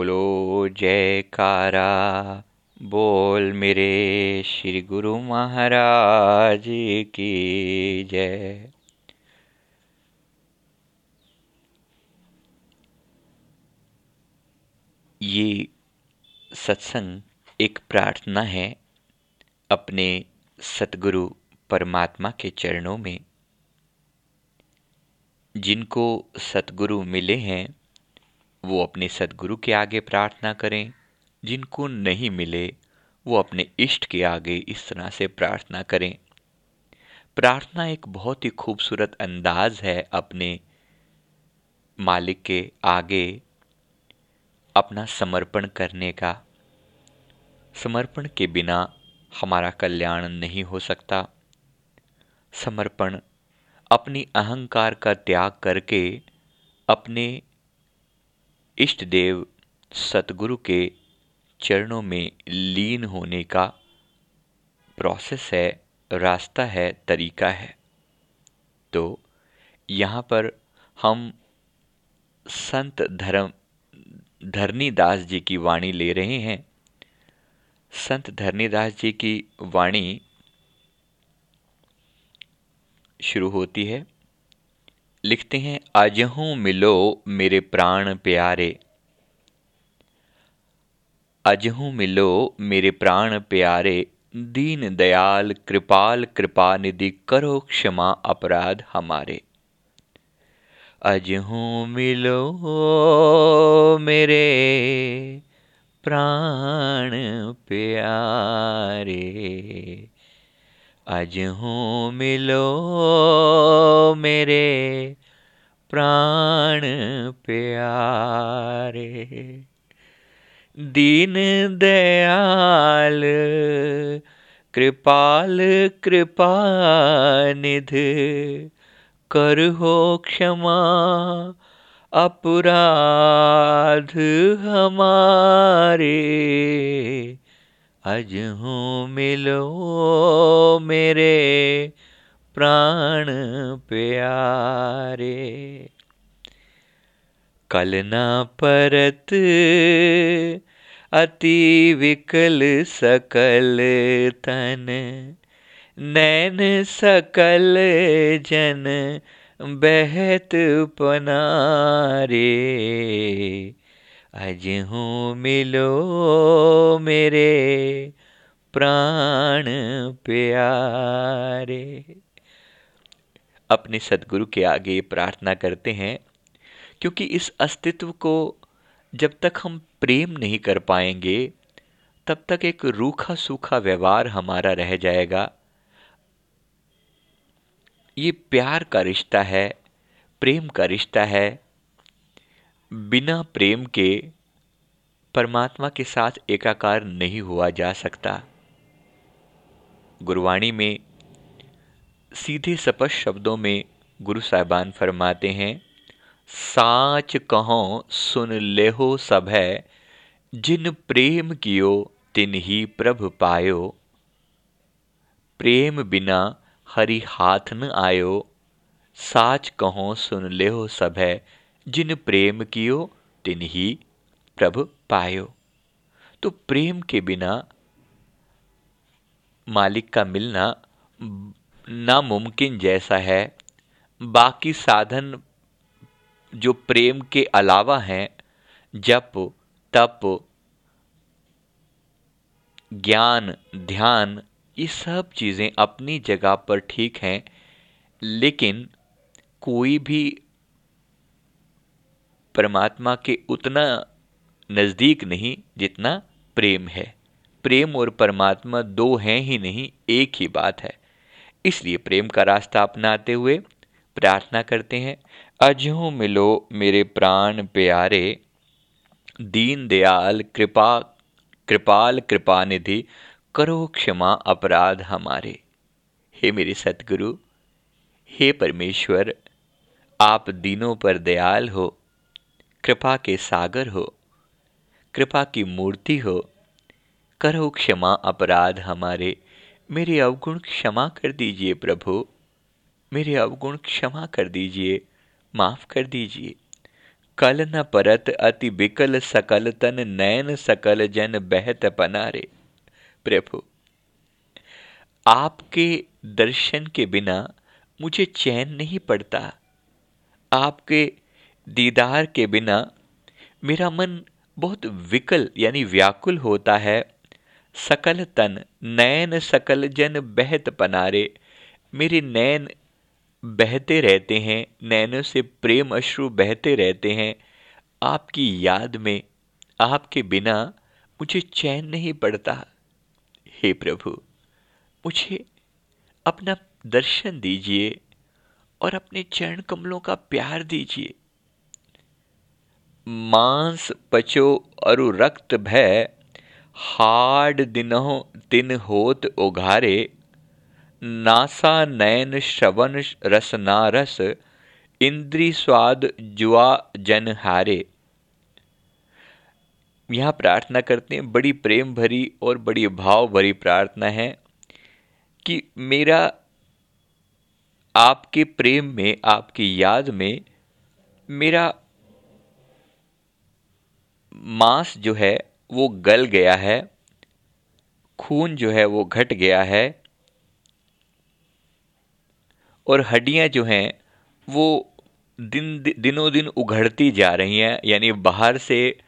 बोलो जयकारा, बोल मेरे श्री गुरु महाराज की जय। ये सत्संग एक प्रार्थना है अपने सतगुरु परमात्मा के चरणों में। जिनको सतगुरु मिले हैं वो अपने सदगुरु के आगे प्रार्थना करें, जिनको नहीं मिले, वो अपने इष्ट के आगे इस तरह से प्रार्थना करें। प्रार्थना एक बहुत ही खूबसूरत अंदाज है अपने मालिक के आगे अपना समर्पण करने का। समर्पण के बिना हमारा कल्याण नहीं हो सकता। समर्पण अपनी अहंकार का त्याग करके अपने इष्ट देव सतगुरु के चरणों में लीन होने का प्रोसेस है, रास्ता है, तरीका है। तो यहाँ पर हम संत धर्म, धरनीदास जी की वाणी ले रहे हैं। संत धरनीदास जी की वाणी शुरू होती है। लिखते हैं, अजहू मिलो मेरे प्राण प्यारे। अजहू मिलो मेरे प्राण प्यारे। दीन दयाल कृपाल कृपा निधि करो क्षमा अपराध हमारे। अजहू मिलो मेरे प्राण प्यारे। अज हूँ मिलो मेरे प्राण प्यारे। दीन दयाल, कृपाल कृपा निध कर हो क्षमा अपराध हमारे। अज हूँ मिलो मेरे प्राण प्यारे। कल न परत अति विकल सकल तन, नैन सकल जन बहत पनारे। अज हूँ मिलो मेरे प्राण प्यारे। अपने सदगुरु के आगे प्रार्थना करते हैं, क्योंकि इस अस्तित्व को जब तक हम प्रेम नहीं कर पाएँगे, तब तक एक रूखा सूखा व्यवहार हमारा रह जाएगा। ये प्यार का रिश्ता है, प्रेम का रिश्ता है बिना प्रेम के परमात्मा के साथ एकाकार नहीं हुआ जा सकता। गुरवाणी में सीधे स्पष्ट शब्दों में गुरु साहबान फरमाते हैं, साच कहो, सुन लेहो सब है जिन प्रेम कियो तिन ही प्रभ पायो। प्रेम बिना हरि हाथ न आयो, साच कहो, सुन लेहो सब है जिन प्रेम कियो तिन ही प्रभ पायो। तो प्रेम के बिना मालिक का मिलना नामुमकिन जैसा है। बाकी साधन जो प्रेम के अलावा हैं, जप, तप, ज्ञान, ध्यान, ये सब चीज़ें अपनी जगह पर ठीक हैं, लेकिन कोई भी परमात्मा के उतना नज़दीक नहीं जितना प्रेम है। प्रेम और परमात्मा दो हैं ही नहीं, एक ही बात है। इसलिए प्रेम का रास्ता अपनाते हुए प्रार्थना करते हैं, अजहू मिलो मेरे प्राण प्यारे, दीन दयाल कृपा, कृपाल कृपा निधि करो क्षमा अपराध हमारे। हे मेरे सतगुरु, हे परमेश्वर, आप दीनों पर दयाल हो कृपा के सागर हो, कृपा की मूर्ति हो, करो क्षमा अपराध हमारे। मेरे अवगुण क्षमा कर दीजिए प्रभु, मेरे अवगुण क्षमा कर दीजिए, माफ़ कर दीजिए। कल न परत अति बिकल सकल तन नयन सकल जन बहत पनारे। प्रभु, आपके दर्शन के बिना मुझे चैन नहीं पड़ता। आपके दीदार के बिना मेरा मन बहुत विकल यानी व्याकुल होता है। सकल तन नैन सकल जन बहत पनारे। मेरे नैन बहते रहते हैं नैनों से प्रेम अश्रु बहते रहते हैं। आपकी याद में, आपके बिना मुझे चैन नहीं पड़ता। हे प्रभु, मुझे अपना दर्शन दीजिए और अपने चरण कमलों का प्यार दीजिए। मांस पचो अरु रक्त भय हाड दिनों दिन होत उघारे, नासा नयन श्रवण रसनारस इंद्री स्वाद जुआ जन हारे। यहाँ प्रार्थना करते हैं, बड़ी प्रेम भरी और बड़ी भाव भरी प्रार्थना है कि मेरा आपके प्रेम में, आपकी याद में मेरा मांस जो है, वो गल गया है, खून जो है, वो घट गया है, और हड्डियाँ जो हैं, वो दिन, दिनों दिन उघड़ती जा रही हैं, यानी बाहर से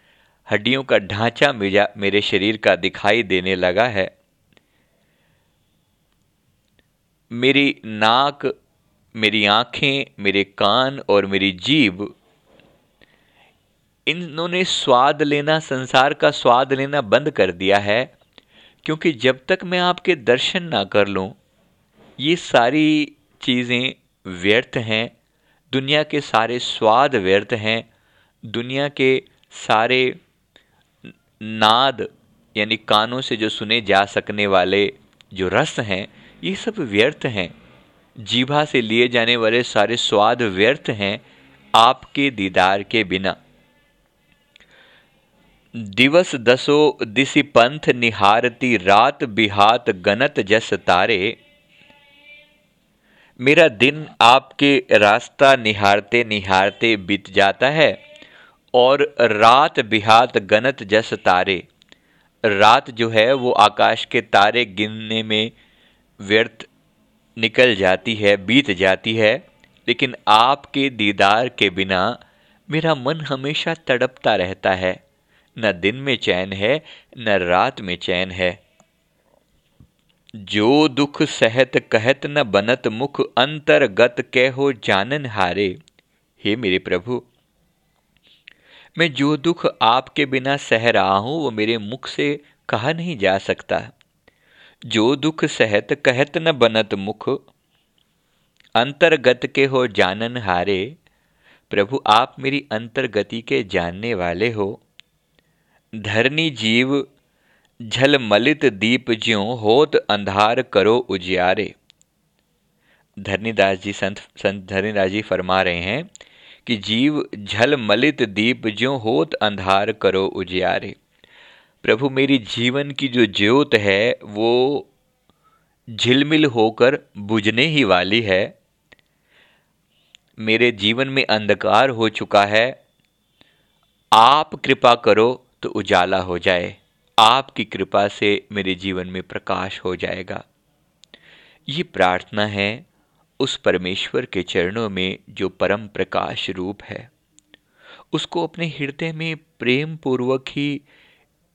हड्डियों का ढांचा मेरा मेरे शरीर का दिखाई देने लगा है। मेरी नाक, मेरी आँखें, मेरे कान और मेरी जीभ इन्होंने स्वाद लेना, संसार का स्वाद लेना बंद कर दिया है, क्योंकि जब तक मैं आपके दर्शन ना कर लूँ, ये सारी चीज़ें व्यर्थ हैं, दुनिया के सारे स्वाद व्यर्थ हैं, दुनिया के सारे नाद, यानी कानों से जो सुने जा सकने वाले जो रस हैं, ये सब व्यर्थ हैं। जीभा से लिए जाने वाले सारे स्वाद व्यर्थ हैं आपके दीदार के बिना। दिवस दसो दिसी पंथ निहारती रात बिहात गनत जस तारे। मेरा दिन आपके रास्ता निहारते निहारते बीत जाता है, और रात बिहात गनत जस तारे। रात जो है वो आकाश के तारे गिनने में व्यर्थ निकल जाती है, बीत जाती है, लेकिन आपके दीदार के बिना मेरा मन हमेशा तड़पता रहता है। न दिन में चैन है, न रात में चैन है। जो दुख सहत कहत न बनत मुख अंतरगत कह हो जानन हारे। हे मेरे प्रभु, मैं जो दुख आपके बिना सह रहा हूँ वो मेरे मुख से कहा नहीं जा सकता। जो दुख सहत कहत न बनत मुख अंतर्गत के हो जानन हारे। प्रभु, आप मेरी अंतर्गति के जानने वाले हो। धरनी जीव, झल मलित दीप ज्यों होत अंधार करो उजियारे। धरनीदास जी संत संत धरनीदास जी फरमा रहे हैं कि जीव, झल मलित दीप ज्यों होत अंधार करो उजियारे। प्रभु मेरी जीवन की जो ज्योत है, वो झिलमिल होकर बुझने ही वाली है। मेरे जीवन में अंधकार हो चुका है। आप कृपा करो तो उजाला हो जाए। आपकी कृपा से मेरे जीवन में प्रकाश हो जाएगा। ये प्रार्थना है उस परमेश्वर के चरणों में जो परम प्रकाश रूप है। उसको अपने हृदय में प्रेम पूर्वक ही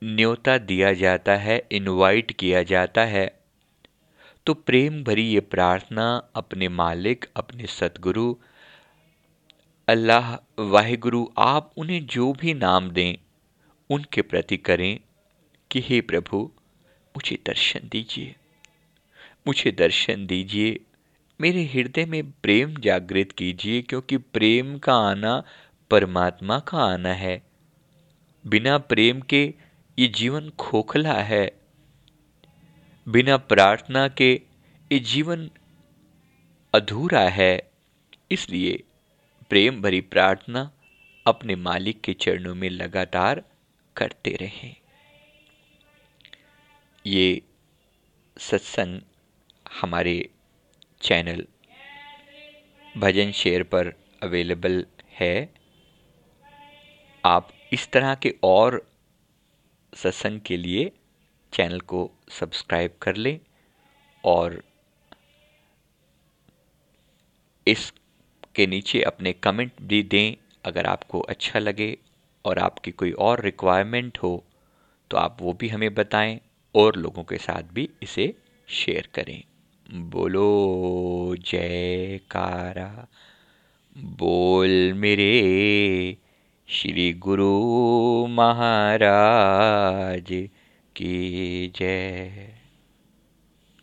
न्योता दिया जाता है इनवाइट किया जाता है। तो प्रेम भरी ये प्रार्थना अपने मालिक, अपने सतगुरु अल्लाह, वाहिगुरु, आप उन्हें जो भी नाम दें उनके प्रति करें कि हे प्रभु, मुझे दर्शन दीजिए। मुझे दर्शन दीजिए। मेरे हृदय में प्रेम जागृत कीजिए, क्योंकि प्रेम का आना परमात्मा का आना है। बिना प्रेम के ये जीवन खोखला है। बिना प्रार्थना के ये जीवन अधूरा है। इसलिए प्रेम भरी प्रार्थना अपने मालिक के चरणों में लगातार करते रहें। ये सत्संग हमारे चैनल भजन शेयर पर अवेलेबल है। आप इस तरह के और सत्संग के लिए चैनल को सब्सक्राइब कर लें और इसके नीचे अपने कमेंट भी दें। अगर आपको अच्छा लगे और आपकी कोई और रिक्वायरमेंट हो तो आप वो भी हमें बताएँ और लोगों के साथ भी इसे शेयर करें। बोलो, जयकारा। बोल मेरे श्री गुरु महाराज की जय।